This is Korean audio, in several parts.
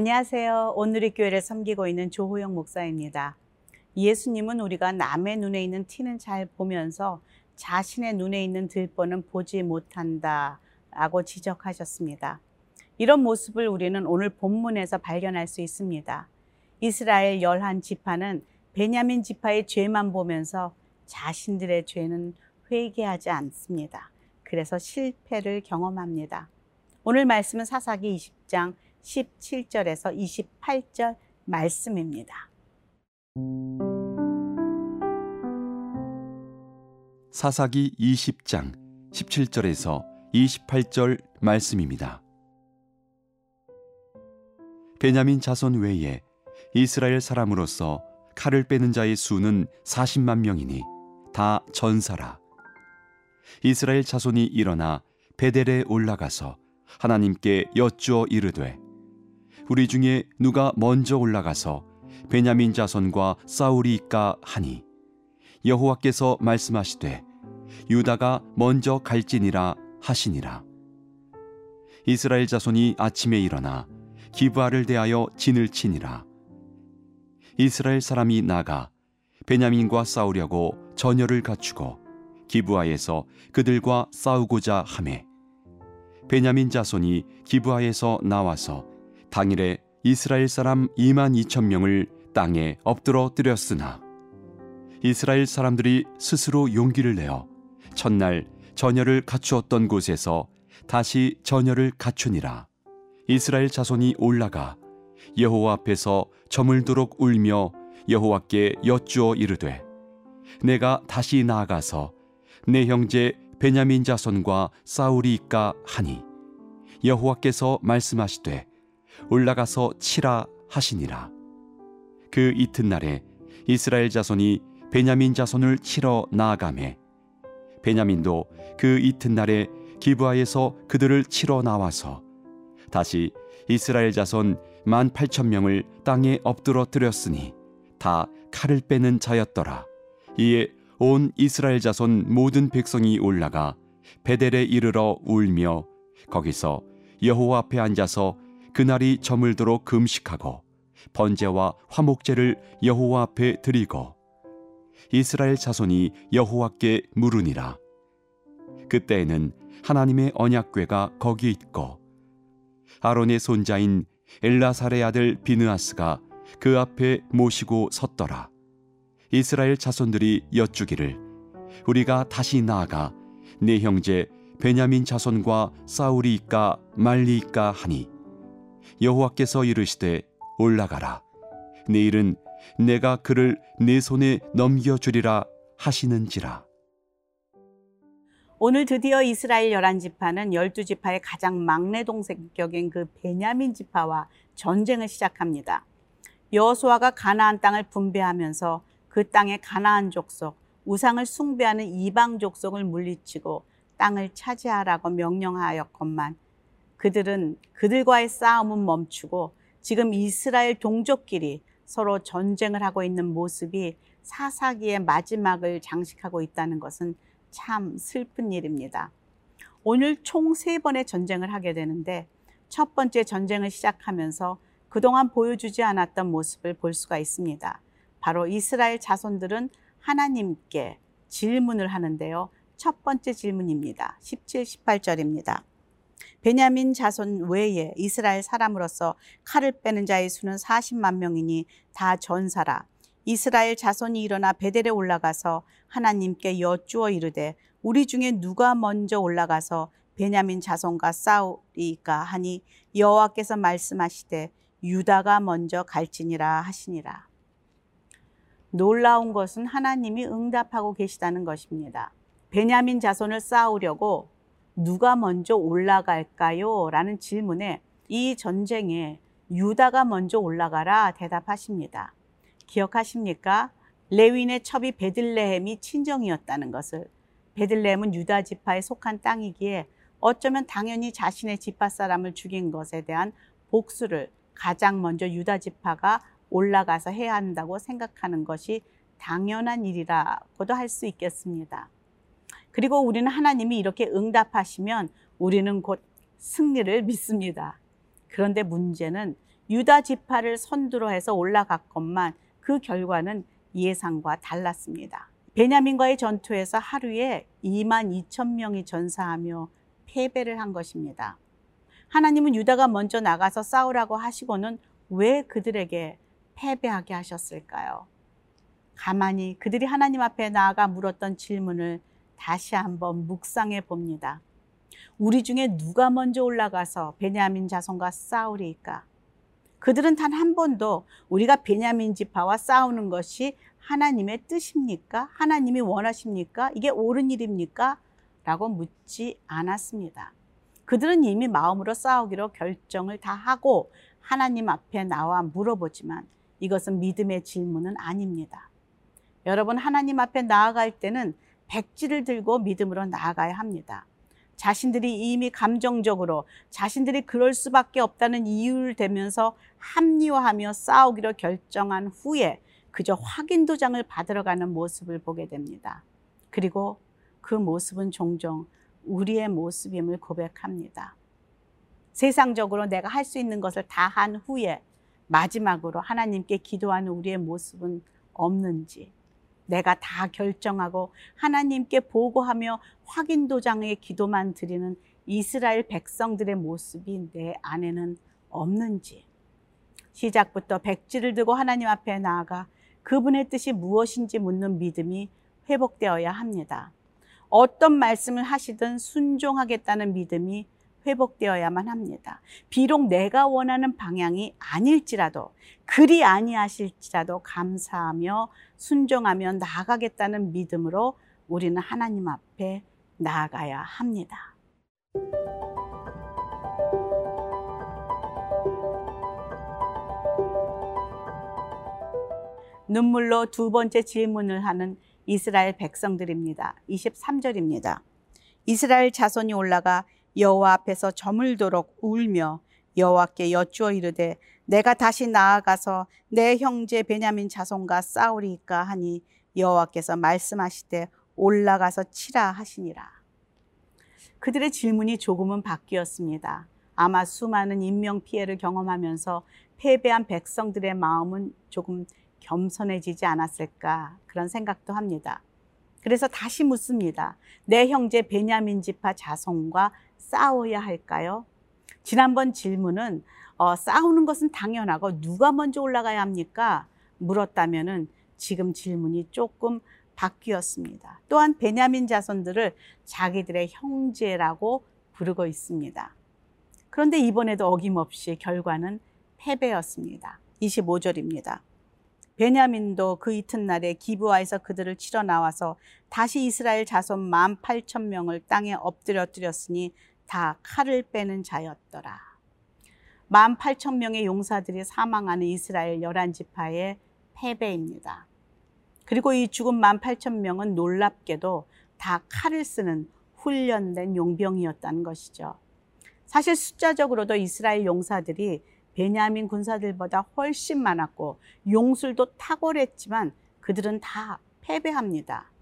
안녕하세요. 오늘의 교회를 섬기고 있는 조호영 목사입니다. 예수님은 우리가 남의 눈에 있는 티는 잘 보면서 자신의 눈에 있는 들보는 보지 못한다 라고 지적하셨습니다. 이런 모습을 우리는 오늘 본문에서 발견할 수 있습니다. 이스라엘 열한 지파는 베냐민 지파의 죄만 보면서 자신들의 죄는 회개하지 않습니다. 그래서 실패를 경험합니다. 오늘 말씀은 사사기 20장 17절에서 28절 말씀입니다. 사사기 20장 17절에서 28절 말씀입니다. 베냐민 자손 외에 이스라엘 사람으로서 칼을 빼는 자의 수는 40만 명이니 다 전사라. 이스라엘 자손이 일어나 베델에 올라가서 하나님께 여쭈어 이르되 우리 중에 누가 먼저 올라가서 베냐민 자손과 싸우리까 하니 여호와께서 말씀하시되 유다가 먼저 갈지니라 하시니라. 이스라엘 자손이 아침에 일어나 기브아를 대하여 진을 치니라. 이스라엘 사람이 나가 베냐민과 싸우려고 전열을 갖추고 기브아에서 그들과 싸우고자 하매 베냐민 자손이 기브아에서 나와서 당일에 이스라엘 사람 2만 2천 명을 땅에 엎드러 뜨렸으나 이스라엘 사람들이 스스로 용기를 내어 첫날 전열을 갖추었던 곳에서 다시 전열을 갖추니라. 이스라엘 자손이 올라가 여호와 앞에서 저물도록 울며 여호와께 여쭈어 이르되 내가 다시 나아가서 내 형제 베냐민 자손과 싸우리까 하니 여호와께서 말씀하시되 올라가서 치라 하시니라. 그 이튿날에 이스라엘 자손이 베냐민 자손을 치러 나아가매 베냐민도 그 이튿날에 기브아에서 그들을 치러 나와서 다시 이스라엘 자손 만 팔천 명을 땅에 엎드러뜨렸으니 다 칼을 빼는 자였더라. 이에 온 이스라엘 자손 모든 백성이 올라가 베델에 이르러 울며 거기서 여호와 앞에 앉아서 그날이 저물도록 금식하고 번제와 화목제를 여호와 앞에 드리고 이스라엘 자손이 여호와께 물으니라. 그때에는 하나님의 언약궤가 거기 있고 아론의 손자인 엘라살의 아들 비느아스가 그 앞에 모시고 섰더라. 이스라엘 자손들이 여쭈기를 우리가 다시 나아가 네 형제 베냐민 자손과 싸우리이까 말리이까 하니 여호와께서 이르시되 올라가라 내일은 내가 그를 내 손에 넘겨주리라 하시는지라 오늘 드디어 이스라엘 열한 지파는 열두 지파의 가장 막내 동생격인 그 베냐민 지파와 전쟁을 시작합니다. 여호수아가 가나안 땅을 분배하면서 그 땅의 가나안 족속, 우상을 숭배하는 이방 족속을 물리치고 땅을 차지하라고 명령하였건만 그들은 그들과의 싸움은 멈추고 지금 이스라엘 동족끼리 서로 전쟁을 하고 있는 모습이 사사기의 마지막을 장식하고 있다는 것은 참 슬픈 일입니다. 오늘 총 세 번의 전쟁을 하게 되는데 첫 번째 전쟁을 시작하면서 그동안 보여주지 않았던 모습을 볼 수가 있습니다. 바로 이스라엘 자손들은 하나님께 질문을 하는데요. 첫 번째 질문입니다. 17, 18절입니다. 베냐민 자손 외에 이스라엘 사람으로서 칼을 빼는 자의 수는 40만 명이니 다 전사라. 이스라엘 자손이 일어나 베델에 올라가서 하나님께 여쭈어 이르되 우리 중에 누가 먼저 올라가서 베냐민 자손과 싸우리까 하니 여호와께서 말씀하시되 유다가 먼저 갈지니라 하시니라. 놀라운 것은 하나님이 응답하고 계시다는 것입니다. 베냐민 자손을 쌓으려고 누가 먼저 올라갈까요? 라는 질문에 이 전쟁에 유다가 먼저 올라가라 대답하십니다. 기억하십니까? 레윈의 첩이 베들레헴이 친정이었다는 것을 베들레헴은 유다 지파에 속한 땅이기에 어쩌면 당연히 자신의 지파 사람을 죽인 것에 대한 복수를 가장 먼저 유다 지파가 올라가서 해야 한다고 생각하는 것이 당연한 일이라고도 할 수 있겠습니다. 그리고 우리는 하나님이 이렇게 응답하시면 우리는 곧 승리를 믿습니다. 그런데 문제는 유다 지파를 선두로 해서 올라갔건만 그 결과는 예상과 달랐습니다. 베냐민과의 전투에서 하루에 2만 2천 명이 전사하며 패배를 한 것입니다. 하나님은 유다가 먼저 나가서 싸우라고 하시고는 왜 그들에게 패배하게 하셨을까요? 가만히 그들이 하나님 앞에 나아가 물었던 질문을 다시 한번 묵상해 봅니다. 우리 중에 누가 먼저 올라가서 베냐민 자손과 싸우리까? 그들은 단 한 번도 우리가 베냐민 지파와 싸우는 것이 하나님의 뜻입니까? 하나님이 원하십니까? 이게 옳은 일입니까? 라고 묻지 않았습니다. 그들은 이미 마음으로 싸우기로 결정을 다 하고 하나님 앞에 나와 물어보지만 이것은 믿음의 질문은 아닙니다. 여러분, 하나님 앞에 나아갈 때는 백지를 들고 믿음으로 나아가야 합니다. 자신들이 이미 감정적으로 자신들이 그럴 수밖에 없다는 이유를 대면서 합리화하며 싸우기로 결정한 후에 그저 확인 도장을 받으러 가는 모습을 보게 됩니다. 그리고 그 모습은 종종 우리의 모습임을 고백합니다. 세상적으로 내가 할 수 있는 것을 다 한 후에 마지막으로 하나님께 기도하는 우리의 모습은 없는지 내가 다 결정하고 하나님께 보고하며 확인 도장의 기도만 드리는 이스라엘 백성들의 모습이 내 안에는 없는지 시작부터 백지를 들고 하나님 앞에 나아가 그분의 뜻이 무엇인지 묻는 믿음이 회복되어야 합니다. 어떤 말씀을 하시든 순종하겠다는 믿음이 회복되어야만 합니다. 비록 내가 원하는 방향이 아닐지라도 그리 아니하실지라도 감사하며 순종하며 나아가겠다는 믿음으로 우리는 하나님 앞에 나아가야 합니다. 눈물로 두 번째 질문을 하는 이스라엘 백성들입니다. 23절입니다. 이스라엘 자손이 올라가 여호와 앞에서 저물도록 울며 여호와께 여쭈어 이르되 내가 다시 나아가서 내 형제 베냐민 자손과 싸우리까 하니 여호와께서 말씀하시되 올라가서 치라 하시니라. 그들의 질문이 조금은 바뀌었습니다. 아마 수많은 인명 피해를 경험하면서 패배한 백성들의 마음은 조금 겸손해지지 않았을까 그런 생각도 합니다. 그래서 다시 묻습니다. 내 형제 베냐민 지파 자손과 싸워야 할까요? 지난번 질문은 어, 싸우는 것은 당연하고 누가 먼저 올라가야 합니까? 물었다면은 지금 질문이 조금 바뀌었습니다. 또한 베냐민 자손들을 자기들의 형제라고 부르고 있습니다. 그런데 이번에도 어김없이 결과는 패배였습니다. 25절입니다. 베냐민도 그 이튿날에 기브아에서 그들을 치러 나와서 다시 이스라엘 자손 만 팔천 명을 땅에 엎드려뜨렸으니 다 칼을 빼는 자였더라. 만 팔천 명의 용사들이 사망하는 이스라엘 열한 지파의 패배입니다. 그리고 이 죽은 만 팔천 명은 놀랍게도 다 칼을 쓰는 훈련된 용병이었다는 것이죠. 사실 숫자적으로도 이스라엘 용사들이 베냐민 군사들보다 훨씬 많았고 용술도 탁월했지만 그들은 다 패배합니다.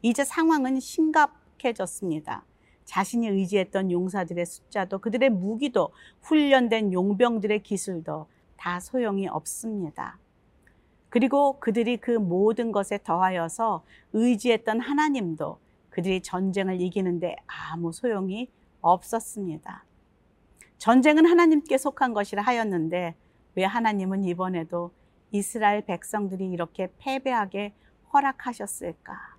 이제 상황은 심각해졌습니다. 자신이 의지했던 용사들의 숫자도 그들의 무기도 훈련된 용병들의 기술도 다 소용이 없습니다. 그리고 그들이 그 모든 것에 더하여서 의지했던 하나님도 그들이 전쟁을 이기는데 아무 소용이 없었습니다. 전쟁은 하나님께 속한 것이라 하였는데 왜 하나님은 이번에도 이스라엘 백성들이 이렇게 패배하게 허락하셨을까?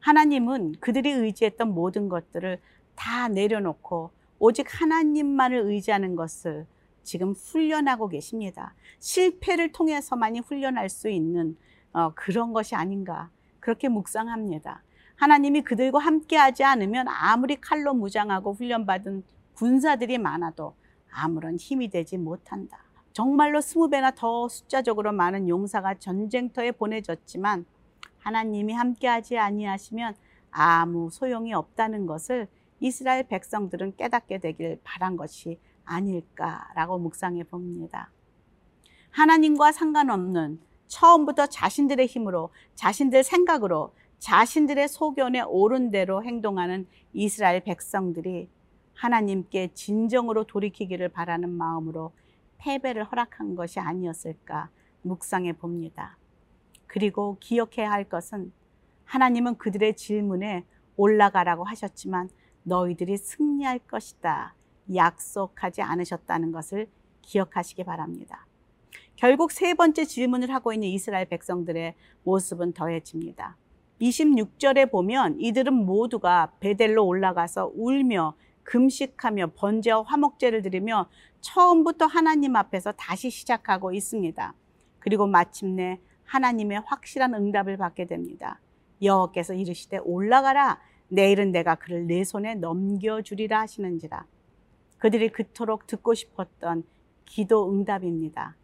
하나님은 그들이 의지했던 모든 것들을 다 내려놓고 오직 하나님만을 의지하는 것을 지금 훈련하고 계십니다. 실패를 통해서만이 훈련할 수 있는 어, 그런 것이 아닌가 그렇게 묵상합니다. 하나님이 그들과 함께하지 않으면 아무리 칼로 무장하고 훈련받은 군사들이 많아도 아무런 힘이 되지 못한다. 정말로 스무 배나 더 숫자적으로 많은 용사가 전쟁터에 보내졌지만 하나님이 함께하지 아니하시면 아무 소용이 없다는 것을 이스라엘 백성들은 깨닫게 되길 바란 것이 아닐까라고 묵상해 봅니다. 하나님과 상관없는 처음부터 자신들의 힘으로 자신들 생각으로 자신들의 소견에 옳은 대로 행동하는 이스라엘 백성들이 하나님께 진정으로 돌이키기를 바라는 마음으로 패배를 허락한 것이 아니었을까 묵상해 봅니다. 그리고 기억해야 할 것은 하나님은 그들의 질문에 올라가라고 하셨지만 너희들이 승리할 것이다. 약속하지 않으셨다는 것을 기억하시기 바랍니다. 결국 세 번째 질문을 하고 있는 이스라엘 백성들의 모습은 더해집니다. 26절에 보면 이들은 모두가 베델로 올라가서 울며 금식하며 번제와 화목제를 드리며 처음부터 하나님 앞에서 다시 시작하고 있습니다. 그리고 마침내 하나님의 확실한 응답을 받게 됩니다. 여호와께서 이르시되 올라가라 내일은 내가 그를 내 손에 넘겨주리라 하시는지라. 그들이 그토록 듣고 싶었던 기도 응답입니다.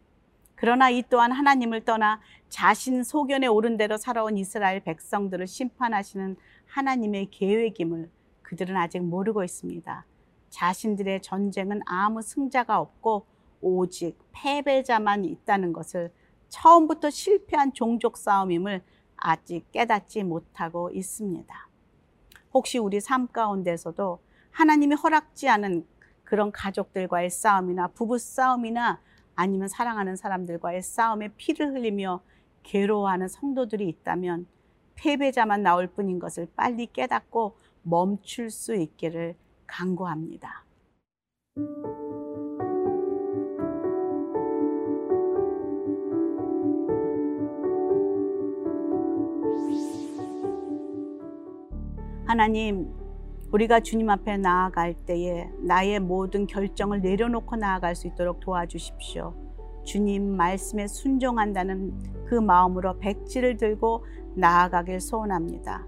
그러나 이 또한 하나님을 떠나 자신 소견에 오른 대로 살아온 이스라엘 백성들을 심판하시는 하나님의 계획임을 그들은 아직 모르고 있습니다. 자신들의 전쟁은 아무 승자가 없고 오직 패배자만 있다는 것을 처음부터 실패한 종족 싸움임을 아직 깨닫지 못하고 있습니다. 혹시 우리 삶 가운데서도 하나님이 허락지 않은 그런 가족들과의 싸움이나 부부 싸움이나 아니면 사랑하는 사람들과의 싸움에 피를 흘리며 괴로워하는 성도들이 있다면 패배자만 나올 뿐인 것을 빨리 깨닫고 멈출 수 있기를 간구합니다. 하나님, 우리가 주님 앞에 나아갈 때에 나의 모든 결정을 내려놓고 나아갈 수 있도록 도와주십시오. 주님 말씀에 순종한다는 그 마음으로 백지를 들고 나아가길 소원합니다.